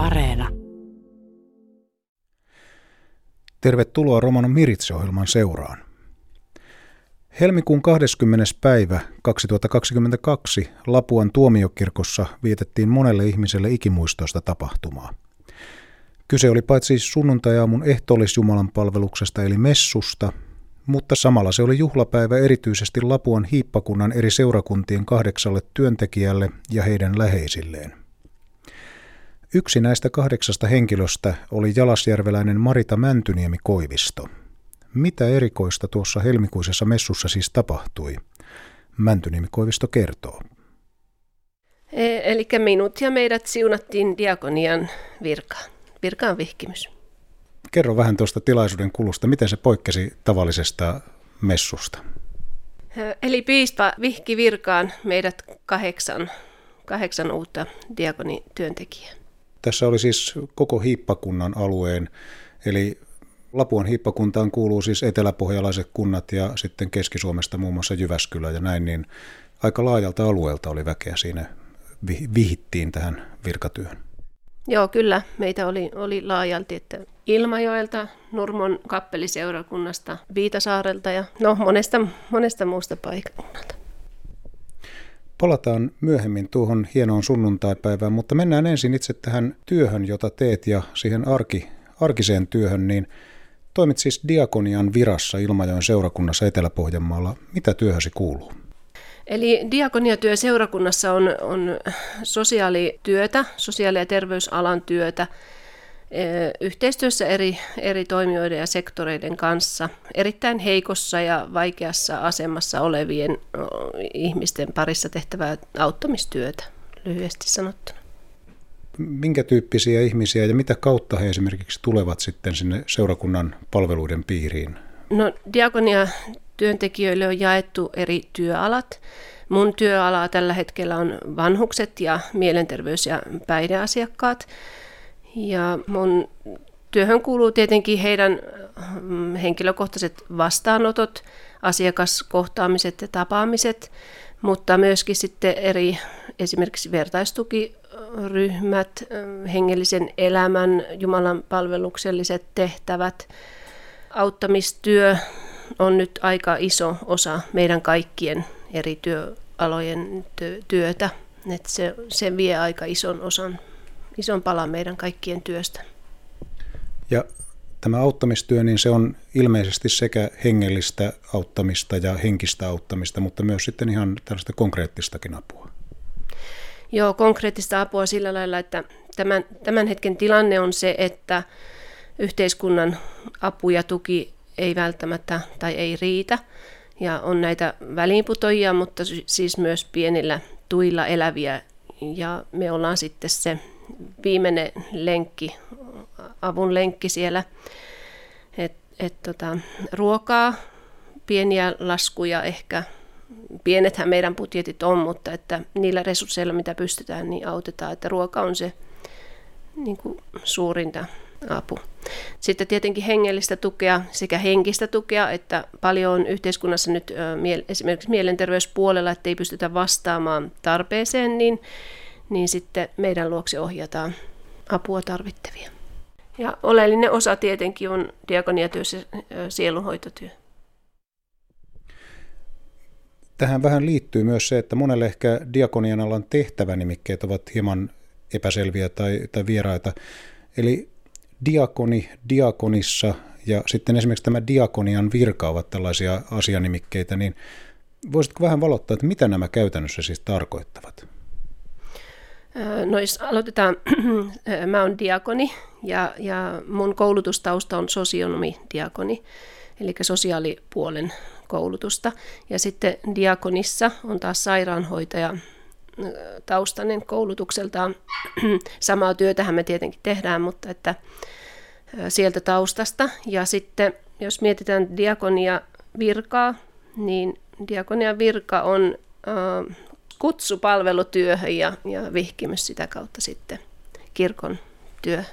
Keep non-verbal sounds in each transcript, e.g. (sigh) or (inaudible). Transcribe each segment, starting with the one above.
Areena. Tervetuloa Romano Miritse-ohjelman seuraan. Helmikuun 20. päivä 2022 Lapuan tuomiokirkossa vietettiin monelle ihmiselle ikimuistoista tapahtumaa. Kyse oli paitsi sunnuntajaamun ehtoollisjumalan palveluksesta eli messusta, mutta samalla se oli juhlapäivä erityisesti Lapuan hiippakunnan eri seurakuntien kahdeksalle työntekijälle ja heidän läheisilleen. Yksi näistä kahdeksasta henkilöstä oli jalasjärveläinen Marita Mäntyniemi Koivisto. Mitä erikoista tuossa helmikuisessa messussa siis tapahtui? Mäntyniemi Koivisto kertoo. E, eli minut ja meidät siunattiin diakonian virkaan, virkaan vihkimys. Kerro vähän tuosta tilaisuuden kulusta, miten se poikkesi tavallisesta messusta? Eli piispa vihki virkaan meidät kahdeksan, kahdeksan uutta diakonityöntekijää. Tässä oli siis koko hiippakunnan alueen, eli Lapuan hiippakuntaan kuuluu siis eteläpohjalaiset kunnat ja sitten Keski-Suomesta muun muassa Jyväskylä ja näin, niin aika laajalta alueelta oli väkeä siinä vihittiin tähän virkatyöhön. Joo, kyllä. Meitä oli, oli laajalti, että Ilmajoelta, Nurmon kappeliseurakunnasta, Viitasaarelta ja no, monesta, monesta muusta paikkakunnalta. Palataan myöhemmin tuohon hienoon sunnuntaipäivään, mutta mennään ensin itse tähän työhön, jota teet ja siihen arki, arkiseen työhön, niin toimit siis diakonian virassa Ilmajoen seurakunnassa Etelä-Pohjanmaalla. Mitä työhösi kuuluu? Eli diakoniatyö seurakunnassa on, on sosiaalityötä, sosiaali- ja terveysalan työtä, yhteistyössä eri, eri toimijoiden ja sektoreiden kanssa erittäin heikossa ja vaikeassa asemassa olevien ihmisten parissa tehtävää auttamistyötä, lyhyesti sanottuna. Minkä tyyppisiä ihmisiä ja mitä kautta he esimerkiksi tulevat sitten sinne seurakunnan palveluiden piiriin? No diakonia työntekijöille on jaettu eri työalat. Mun työala tällä hetkellä on vanhukset ja mielenterveys- ja päihdeasiakkaat. Ja mun työhön kuuluu tietenkin heidän mm, henkilökohtaiset vastaanotot, asiakaskohtaamiset ja tapaamiset, mutta myöskin sitten eri esimerkiksi vertaistukiryhmät, mm, hengellisen elämän, Jumalan palvelukselliset tehtävät, auttamistyö on nyt aika iso osa meidän kaikkien eri työalojen työtä. Et se, se vie aika ison osan ison palan meidän kaikkien työstä. Ja tämä auttamistyö, niin se on ilmeisesti sekä hengellistä auttamista ja henkistä auttamista, mutta myös sitten ihan tällaista konkreettistakin apua. Joo, konkreettista apua sillä lailla, että tämän, tämän hetken tilanne on se, että yhteiskunnan apu ja tuki ei välttämättä tai ei riitä. Ja on näitä väliinputojia, mutta siis myös pienillä tuilla eläviä. Ja me ollaan sitten se viimeinen lenkki, avun lenkki siellä. Et, et tota, ruokaa, pieniä laskuja ehkä, pienethän meidän budjetit on, mutta että niillä resursseilla, mitä pystytään, niin autetaan, että ruoka on se niin kuin suurinta apu. Sitten tietenkin hengellistä tukea sekä henkistä tukea, että paljon on yhteiskunnassa nyt esimerkiksi mielenterveyspuolella, että ei pystytä vastaamaan tarpeeseen, niin niin sitten meidän luokse ohjataan apua tarvittavia. Ja oleellinen osa tietenkin on diakoniatyössä sielunhoitotyö. Tähän vähän liittyy myös se, että monelle ehkä diakonian alan tehtävänimikkeet ovat hieman epäselviä tai, tai vieraita. Eli diakoni, diakonissa ja sitten esimerkiksi tämä diakonian virka ovat tällaisia asianimikkeitä, niin voisitko vähän valottaa, että mitä nämä käytännössä siis tarkoittavat? No jos aloitetaan, (clears throat) mä oon diakoni ja, ja mun koulutustausta on sosionomi-diakoni, eli sosiaalipuolen koulutusta. Ja sitten diakonissa on taas sairaanhoitaja taustainen koulutukseltaan. (clears throat) Samaa työtähän me tietenkin tehdään, mutta että sieltä taustasta. Ja sitten jos mietitään diakonia virkaa, niin diakonia virka on kutsu palvelutyöhön ja, ja vihkimys sitä kautta sitten kirkon työ.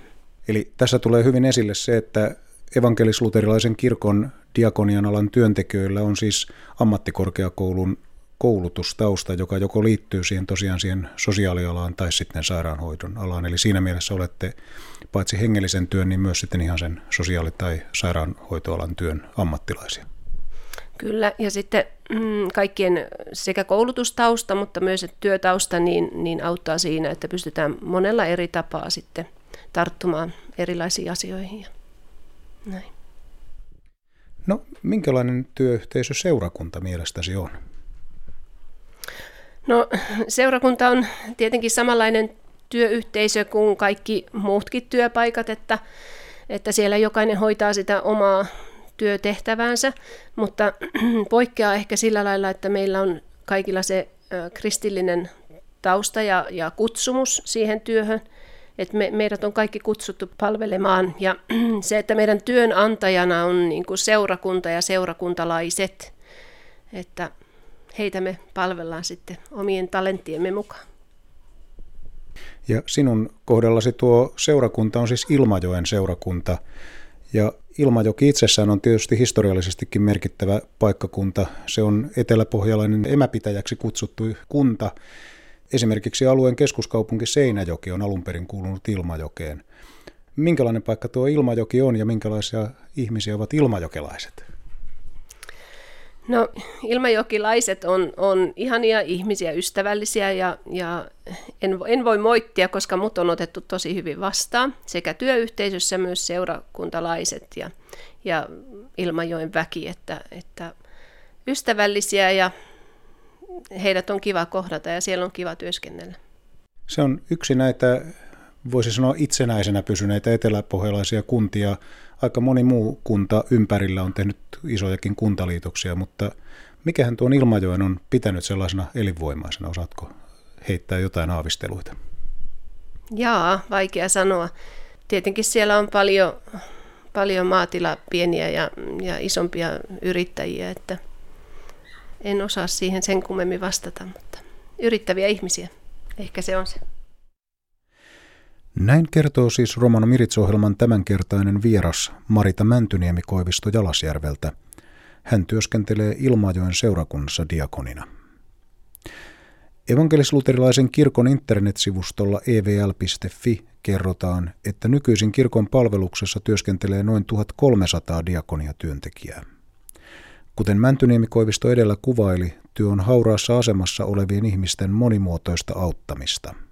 Eli tässä tulee hyvin esille se, että evankelis-luterilaisen kirkon diakonian alan työntekijöillä on siis ammattikorkeakoulun koulutustausta, joka joko liittyy siihen tosiaan siihen sosiaalialaan tai sitten sairaanhoidon alaan. Eli siinä mielessä olette paitsi hengellisen työn, niin myös sitten ihan sen sosiaali- tai sairaanhoitoalan työn ammattilaisia. Kyllä, ja sitten mm, kaikkien sekä koulutustausta, mutta myös työtausta niin, niin auttaa siinä, että pystytään monella eri tapaa sitten tarttumaan erilaisiin asioihin. Ja näin. No, minkälainen työyhteisö seurakunta mielestäsi on? No, seurakunta on tietenkin samanlainen työyhteisö kuin kaikki muutkin työpaikat, että, että siellä jokainen hoitaa sitä omaa työtehtäväänsä, mutta (clears throat) poikkeaa ehkä sillä lailla, että meillä on kaikilla se kristillinen tausta ja, ja kutsumus siihen työhön, että me, meidät on kaikki kutsuttu palvelemaan ja (clears throat) se, että meidän työnantajana on niin kuin seurakunta ja seurakuntalaiset, että heitä me palvellaan sitten omien talenttiemme mukaan. Ja sinun kohdallasi tuo seurakunta on siis Ilmajoen seurakunta. Ja Ilmajoki itsessään on tietysti historiallisestikin merkittävä paikkakunta. Se on eteläpohjalainen emäpitäjäksi kutsuttu kunta. Esimerkiksi alueen keskuskaupunki Seinäjoki on alun perin kuulunut Ilmajokeen. Minkälainen paikka tuo Ilmajoki on ja minkälaisia ihmisiä ovat ilmajokelaiset? No ilmajokilaiset on, on ihania ihmisiä, ystävällisiä ja, ja en, en voi moittia, koska mut on otettu tosi hyvin vastaan. Sekä työyhteisössä myös seurakuntalaiset ja, ja Ilmajoen väki, että, että ystävällisiä ja heidät on kiva kohdata ja siellä on kiva työskennellä. Se on yksi näitä, voisi sanoa itsenäisenä pysyneitä eteläpohjalaisia kuntia, aika moni muu kunta ympärillä on tehnyt isojakin kuntaliitoksia, mutta mikähän tuon Ilmajoen on pitänyt sellaisena elinvoimaisena? Osaatko heittää jotain aavisteluita? Jaa, vaikea sanoa. Tietenkin siellä on paljon, paljon maatila pieniä ja, ja isompia yrittäjiä, että en osaa siihen sen kummemmin vastata, mutta yrittäviä ihmisiä. Ehkä se on se. Näin kertoo siis Romano Mirits-ohjelman tämänkertainen vieras Marita Mäntyniemi Koivisto Jalasjärveltä. Hän työskentelee Ilmajoen seurakunnassa diakonina. Evankelisluterilaisen kirkon internetsivustolla evl.fi kerrotaan, että nykyisin kirkon palveluksessa työskentelee noin 1300 diakoniatyöntekijää. Kuten Mäntyniemi Koivisto edellä kuvaili, työ on hauraassa asemassa olevien ihmisten monimuotoista auttamista –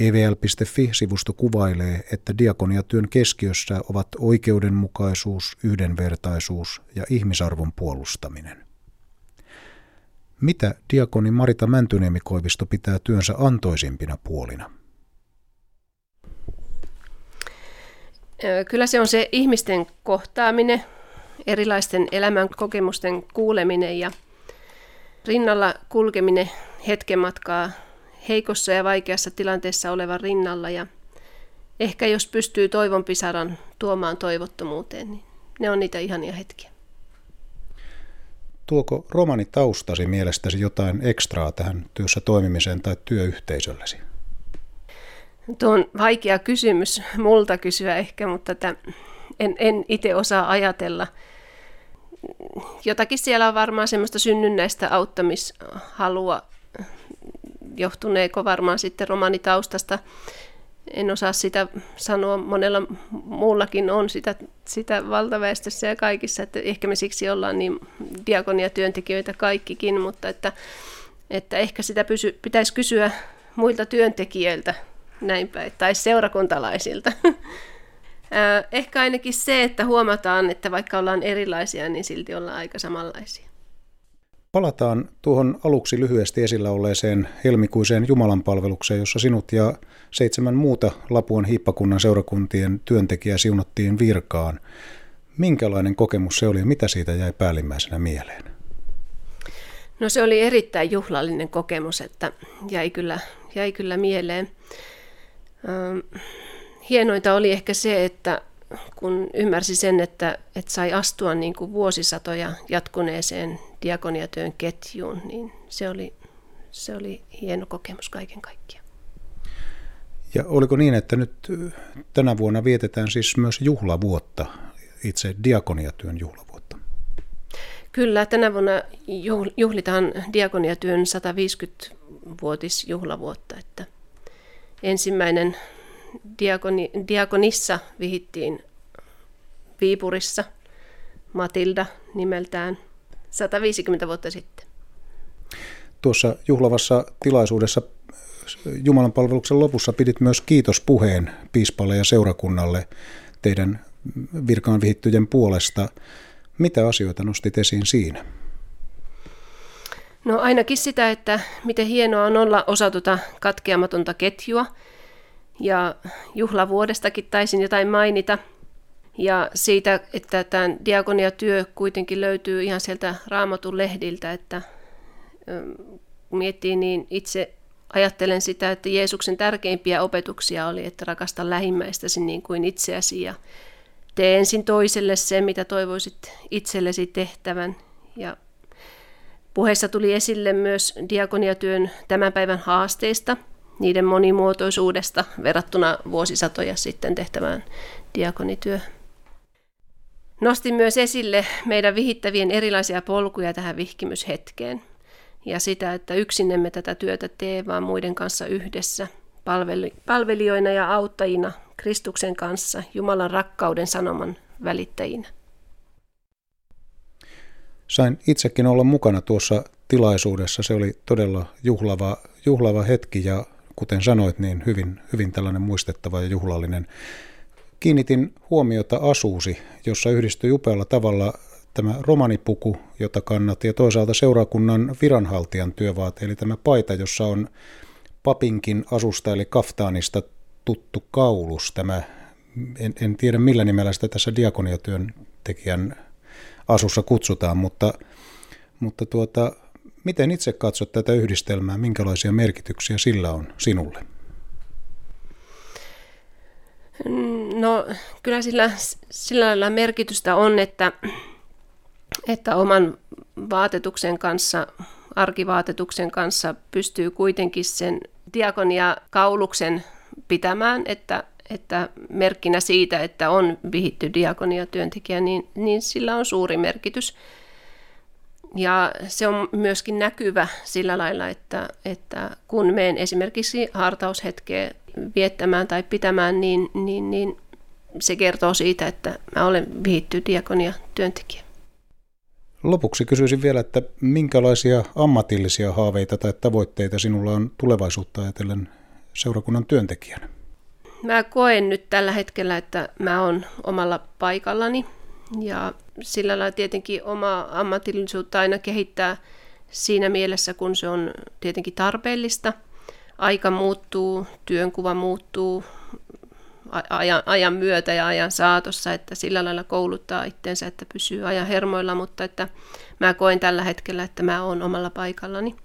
evl.fi-sivusto kuvailee, että diakoniatyön keskiössä ovat oikeudenmukaisuus, yhdenvertaisuus ja ihmisarvon puolustaminen. Mitä diakoni Marita Mäntyniemi-Koivisto pitää työnsä antoisimpina puolina? Kyllä se on se ihmisten kohtaaminen, erilaisten elämän kokemusten kuuleminen ja rinnalla kulkeminen hetken matkaa heikossa ja vaikeassa tilanteessa olevan rinnalla ja ehkä jos pystyy toivon pisaran tuomaan toivottomuuteen, niin ne on niitä ihania hetkiä. Tuoko romanitaustasi mielestäsi jotain ekstraa tähän työssä toimimiseen tai työyhteisöllesi? Tuo on vaikea kysymys multa kysyä ehkä, mutta tätä en, en itse osaa ajatella. Jotakin siellä on varmaan semmoista synnynnäistä auttamishalua johtuneeko varmaan sitten romanitaustasta. En osaa sitä sanoa, monella muullakin on sitä, sitä valtaväestössä ja kaikissa, että ehkä me siksi ollaan niin diakoniatyöntekijöitä kaikkikin, mutta että, että ehkä sitä pysy, pitäisi kysyä muilta työntekijöiltä näin päin, tai seurakuntalaisilta. (laughs) Ehkä ainakin se, että huomataan, että vaikka ollaan erilaisia, niin silti ollaan aika samanlaisia. Palataan tuohon aluksi lyhyesti esillä olleeseen helmikuiseen Jumalanpalvelukseen, jossa sinut ja seitsemän muuta Lapuan hiippakunnan seurakuntien työntekijää siunattiin virkaan. Minkälainen kokemus se oli ja mitä siitä jäi päällimmäisenä mieleen? No se oli erittäin juhlallinen kokemus, että jäi kyllä, jäi kyllä mieleen. hienointa oli ehkä se, että kun ymmärsi sen, että, että sai astua niin kuin vuosisatoja jatkuneeseen diakoniatyön ketjuun, niin se oli, se oli hieno kokemus kaiken kaikkiaan. Ja oliko niin, että nyt tänä vuonna vietetään siis myös juhlavuotta, itse diakoniatyön juhlavuotta? Kyllä, tänä vuonna juhlitaan diakoniatyön 150-vuotisjuhlavuotta. Että ensimmäinen diakoni, diakonissa vihittiin Viipurissa, Matilda nimeltään, 150 vuotta sitten. Tuossa juhlavassa tilaisuudessa Jumalan palveluksen lopussa pidit myös kiitospuheen piispalle ja seurakunnalle teidän virkaan vihittyjen puolesta. Mitä asioita nostit esiin siinä? No ainakin sitä, että miten hienoa on olla osa tuota katkeamatonta ketjua. Ja juhlavuodestakin taisin jotain mainita. Ja siitä, että tämä diakoniatyö kuitenkin löytyy ihan sieltä raamatun lehdiltä, että kun miettii, niin itse ajattelen sitä, että Jeesuksen tärkeimpiä opetuksia oli, että rakasta lähimmäistäsi niin kuin itseäsi ja tee ensin toiselle se, mitä toivoisit itsellesi tehtävän. Ja puheessa tuli esille myös diakoniatyön tämän päivän haasteista, niiden monimuotoisuudesta verrattuna vuosisatoja sitten tehtävään diakonityöhön. Nostin myös esille meidän vihittävien erilaisia polkuja tähän vihkimyshetkeen ja sitä, että yksin emme tätä työtä tee, vaan muiden kanssa yhdessä, palvelijoina ja auttajina Kristuksen kanssa, Jumalan rakkauden sanoman välittäjinä. Sain itsekin olla mukana tuossa tilaisuudessa. Se oli todella juhlava, juhlava hetki ja kuten sanoit, niin hyvin, hyvin tällainen muistettava ja juhlallinen. Kiinnitin huomiota asuusi, jossa yhdistyi upealla tavalla tämä romanipuku, jota kannat, ja toisaalta seurakunnan viranhaltijan työvaate, eli tämä paita, jossa on papinkin asusta eli kaftaanista tuttu kaulus. Tämä, en, en tiedä millä nimellä sitä tässä diakoniatyöntekijän asussa kutsutaan, mutta, mutta tuota, miten itse katsot tätä yhdistelmää, minkälaisia merkityksiä sillä on sinulle? No kyllä sillä, sillä lailla merkitystä on, että, että oman vaatetuksen kanssa, arkivaatetuksen kanssa pystyy kuitenkin sen diakonia kauluksen pitämään, että, että merkkinä siitä, että on vihitty diakonia-työntekijä, niin, niin sillä on suuri merkitys. Ja se on myöskin näkyvä sillä lailla, että, että kun menen esimerkiksi hartaushetkeä viettämään tai pitämään, niin, niin, niin se kertoo siitä, että mä olen vihitty diakonia-työntekijä. Lopuksi kysyisin vielä, että minkälaisia ammatillisia haaveita tai tavoitteita sinulla on tulevaisuutta ajatellen seurakunnan työntekijänä? Mä koen nyt tällä hetkellä, että mä oon omalla paikallani ja sillä lailla tietenkin oma ammatillisuutta aina kehittää siinä mielessä, kun se on tietenkin tarpeellista. Aika muuttuu, työnkuva muuttuu ajan, ajan myötä ja ajan saatossa, että sillä lailla kouluttaa itsensä, että pysyy ajan hermoilla, mutta että mä koen tällä hetkellä, että mä oon omalla paikallani.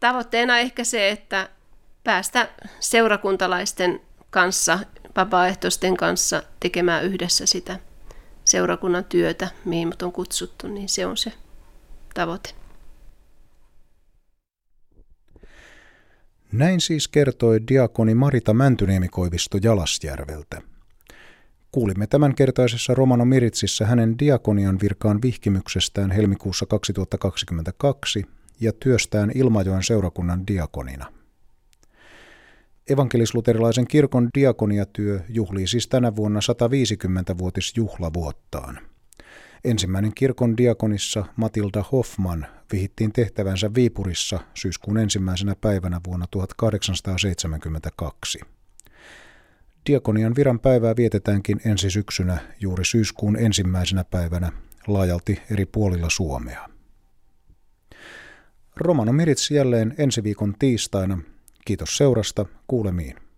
Tavoitteena ehkä se, että päästä seurakuntalaisten kanssa, vapaaehtoisten kanssa tekemään yhdessä sitä seurakunnan työtä, mihin mut on kutsuttu, niin se on se tavoite. Näin siis kertoi diakoni Marita Mäntyniemi-Koivisto Jalasjärveltä. Kuulimme tämänkertaisessa Romano Miritsissä hänen diakonian virkaan vihkimyksestään helmikuussa 2022 ja työstään Ilmajoen seurakunnan diakonina. Evankelisluterilaisen kirkon diakoniatyö juhlii siis tänä vuonna 150-vuotisjuhlavuottaan. Ensimmäinen kirkon diakonissa Matilda Hoffman vihittiin tehtävänsä Viipurissa syyskuun ensimmäisenä päivänä vuonna 1872. Diakonian viran päivää vietetäänkin ensi syksynä juuri syyskuun ensimmäisenä päivänä laajalti eri puolilla Suomea. Romano Mirits jälleen ensi viikon tiistaina Kiitos seurasta, kuulemiin.